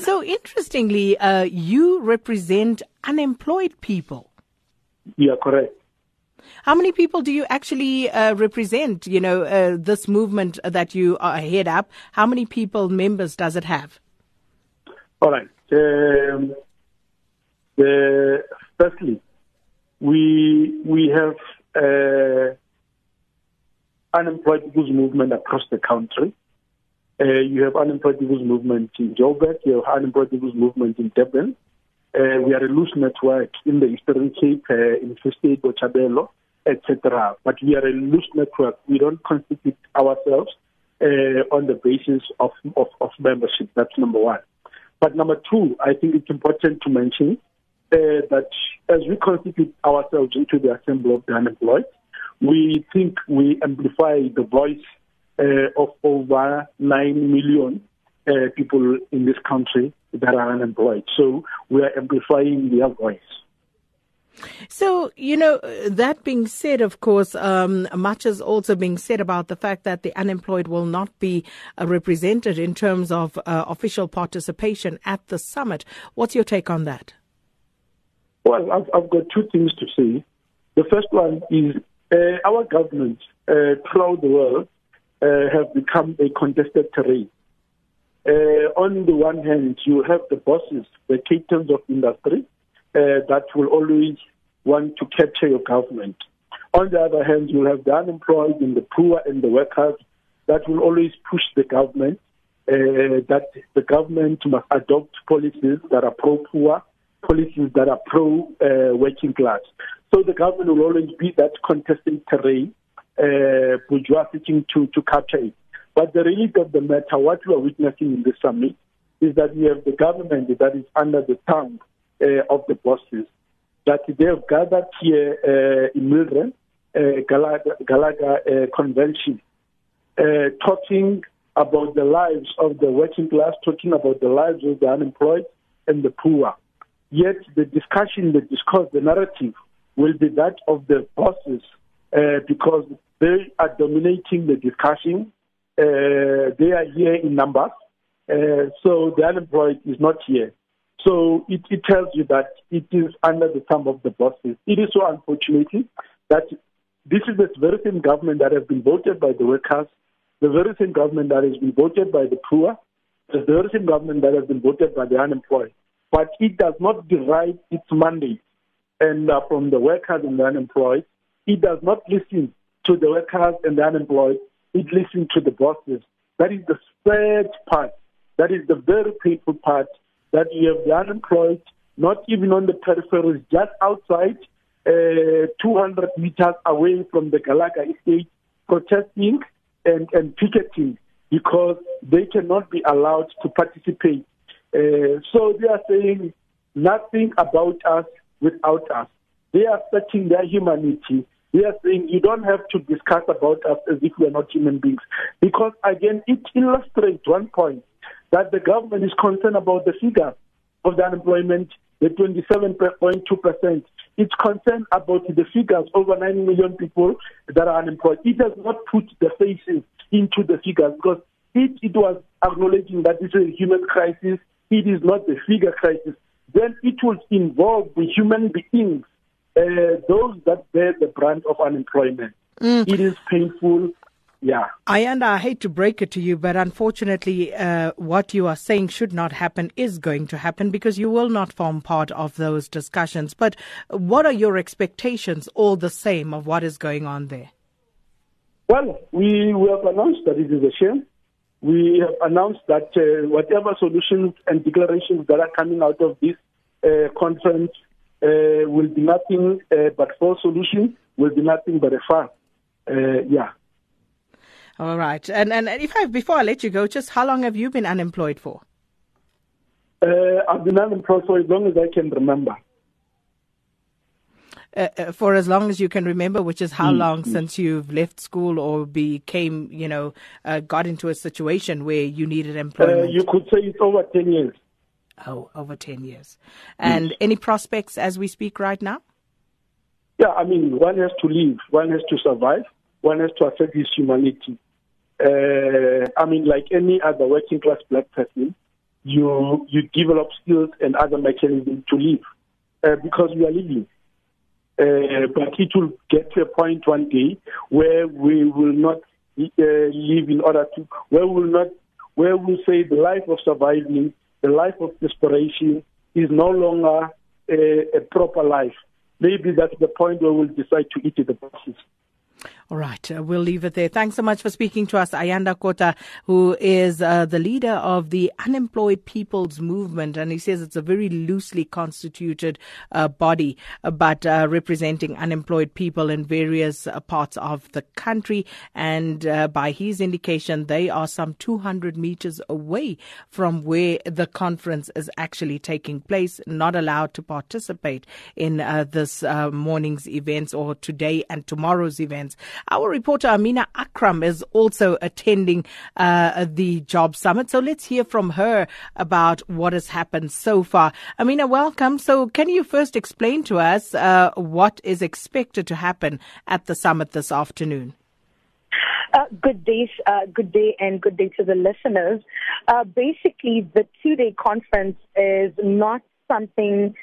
so interestingly, uh, you represent unemployed people. Yeah, correct. How many people do you actually uh, represent? You know, uh, this movement that you are head up. How many people members does it have? All right. Um, the, firstly, we we have uh, unemployed people's movement across the country. Uh, you have unemployed people's movement in Joburg. You have unemployed people's movement in Durban. Uh, we are a loose network in the Eastern Cape, uh, in Free State, etc. But we are a loose network. We don't constitute ourselves uh, on the basis of, of, of membership. That's number one. But number two, I think it's important to mention uh, that as we constitute ourselves into the assembly of the unemployed, we think we amplify the voice of over 9 million uh, people in this country that are unemployed. So we are amplifying their voice. So, you know, that being said, of course, um, much is also being said about the fact that the unemployed will not be uh, represented in terms of uh, official participation at the summit. What's your take on that? Well, I've, I've got two things to say. The first one is uh, our government uh, throughout the world uh, have become a contested terrain. Uh, on the one hand, you have the bosses, the captains of industry, uh, that will always want to capture your government. On the other hand, you have the unemployed and the poor and the workers that will always push the government uh, that the government must adopt policies that are pro-poor, policies that are pro-working class. So the government will always be that contesting terrain, uh, bourgeois seeking to, to capture it. But the reality of the matter, what we are witnessing in this summit, is that we have the government that is under the thumb uh, of the bosses, that they have gathered here uh, in Midrand, uh, Gallagher, Gallagher uh, Convention, uh, talking about the lives of the working class, talking about the lives of the unemployed and the poor. Yet the discussion, the discourse, the narrative will be that of the bosses uh, because they are dominating the discussion. Uh, they are here in numbers. Uh, so the unemployed is not here. So it, it, tells you that it is under the thumb of the bosses. It is so unfortunate that this is the very same government that has been voted by the workers, the very same government that has been voted by the poor, the very same government that has been voted by the unemployed. But it does not derive its mandate and uh, from the workers and the unemployed. It does not listen to the workers and the unemployed. It listens to the bosses. That is the third part. That is the very painful part that you have the unemployed, not even on the peripheries, just outside, uh, 200 meters away from the Gallagher estate, protesting and, and picketing because they cannot be allowed to participate. Uh, so they are saying nothing about us without us. They are searching their humanity. They are saying you don't have to discuss about us as if we are not human beings. Because again, it illustrates one point that the government is concerned about the figure of the unemployment, the 27.2%. It's concerned about the figures, over 9 million people that are unemployed. It does not put the faces into the figures because it, it was acknowledging that this is a human crisis. It is not a figure crisis then it would involve the human beings, uh, those that bear the brunt of unemployment. Mm. It is painful. Yeah. Ayanda, I hate to break it to you, but unfortunately, uh, what you are saying should not happen is going to happen because you will not form part of those discussions. But what are your expectations, all the same, of what is going on there? Well, we, we have announced that it is a shame we have announced that uh, whatever solutions and declarations that are coming out of this uh, conference uh, will be nothing uh, but for solutions, will be nothing but a farce. Uh, yeah. All right. And and if I before I let you go, just how long have you been unemployed for? Uh, I've been unemployed for as long as I can remember. Uh, uh, for as long as you can remember, which is how mm. long since you've left school or became, you know, uh, got into a situation where you needed uh, employment? you could say it's over 10 years. Oh, over 10 years. And mm. any prospects as we speak right now? Yeah, I mean, one has to live, one has to survive, one has to accept his humanity. Uh, I mean, like any other working class black person, you you develop skills and other mechanisms to live uh, because we are living. Uh, but it will get to a point one day where we will not uh, live in order to, where we will not, where we say the life of surviving, the life of desperation is no longer a, a proper life. Maybe that's the point where we'll decide to eat the buses. All right, uh, we'll leave it there. Thanks so much for speaking to us, Ayanda Kota, who is uh, the leader of the Unemployed People's Movement. And he says it's a very loosely constituted uh, body, uh, but uh, representing unemployed people in various uh, parts of the country. And by his indication, they are some 200 meters away from where the conference is actually taking place, not allowed to participate in this morning's events or today and tomorrow's events. Our reporter Amina Akram is also attending uh, the job summit. So let's hear from her about what has happened so far. Amina, welcome. So can you first explain to us uh, what is expected to happen at the summit this afternoon? Uh, good day, uh, good day, and good day to the listeners. Uh, basically, the two-day conference is not something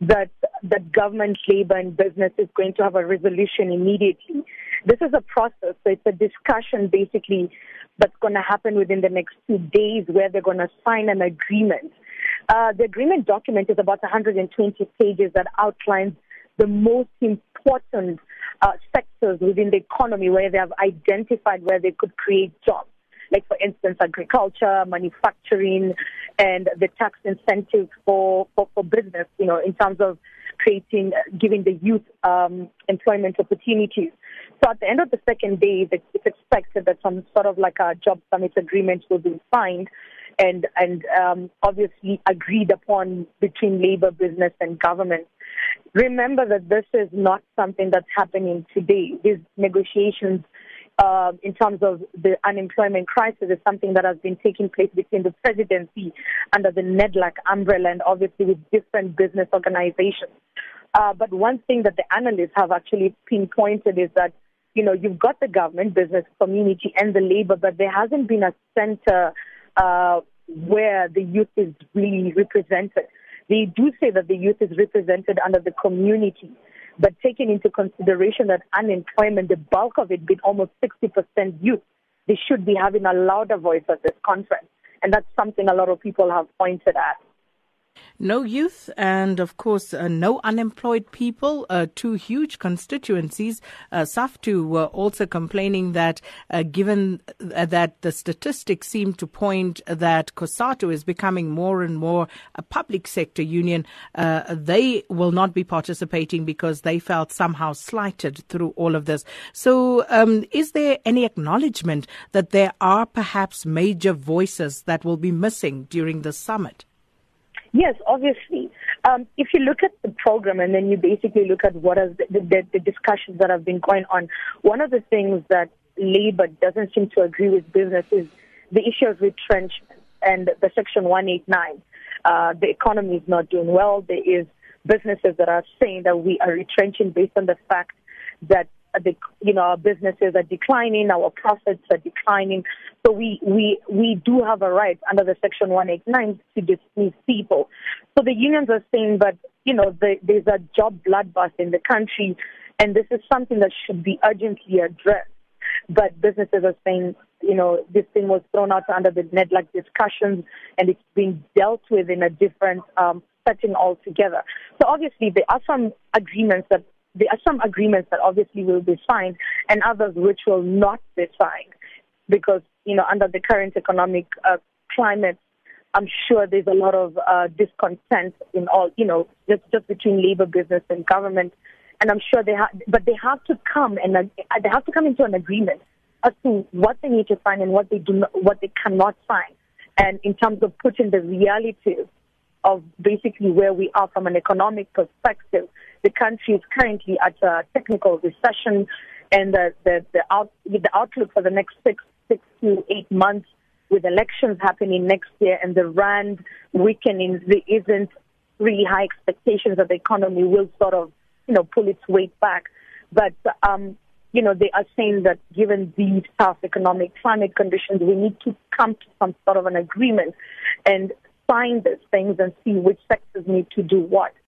that that government, labor, and business is going to have a resolution immediately. This is a process. So it's a discussion basically that's going to happen within the next two days where they're going to sign an agreement. Uh, the agreement document is about 120 pages that outlines the most important uh, sectors within the economy where they have identified where they could create jobs. Like, for instance, agriculture, manufacturing, and the tax incentives for, for, for business, you know, in terms of creating, giving the youth um, employment opportunities. So at the end of the second day, it's expected that some sort of like a job summit agreement will be signed and and um, obviously agreed upon between labor, business, and government. Remember that this is not something that's happening today. These negotiations, uh, in terms of the unemployment crisis, is something that has been taking place between the presidency under the NEDLAC umbrella and obviously with different business organizations. Uh, but one thing that the analysts have actually pinpointed is that, you know, you've got the government, business, community, and the labor, but there hasn't been a center uh, where the youth is really represented. They do say that the youth is represented under the community, but taking into consideration that unemployment, the bulk of it being almost 60% youth, they should be having a louder voice at this conference. And that's something a lot of people have pointed at. No youth and, of course, uh, no unemployed people, uh, two huge constituencies. Uh, SAFTU were also complaining that uh, given uh, that the statistics seem to point that COSATU is becoming more and more a public sector union, uh, they will not be participating because they felt somehow slighted through all of this. So, um, is there any acknowledgement that there are perhaps major voices that will be missing during the summit? Yes, obviously. Um, if you look at the program and then you basically look at what are the, the, the discussions that have been going on, one of the things that labor doesn't seem to agree with business is the issue of retrenchment and the Section 189. Uh, the economy is not doing well. There is businesses that are saying that we are retrenching based on the fact that the, you know, our businesses are declining, our profits are declining. So we, we, we do have a right under the Section 189 to dismiss people. So the unions are saying that, you know, the, there's a job bloodbath in the country, and this is something that should be urgently addressed. But businesses are saying, you know, this thing was thrown out under the NEDLAC discussions, and it's being dealt with in a different um, setting altogether. So obviously, there are some agreements that there are some agreements that obviously will be signed and others which will not be signed because, you know, under the current economic uh, climate, I'm sure there's a lot of uh, discontent in all, you know, just, just between labor, business, and government. And I'm sure they have, but they have to come and uh, they have to come into an agreement as to what they need to sign and what they do not, what they cannot sign. And in terms of putting the reality of basically where we are from an economic perspective, the country is currently at a technical recession, and the the the, out, the outlook for the next six six to eight months, with elections happening next year and the rand weakening, there isn't really high expectations that the economy will sort of you know pull its weight back. But um, you know, they are saying that given these tough economic climate conditions, we need to come to some sort of an agreement. And find these things and see which sectors need to do what.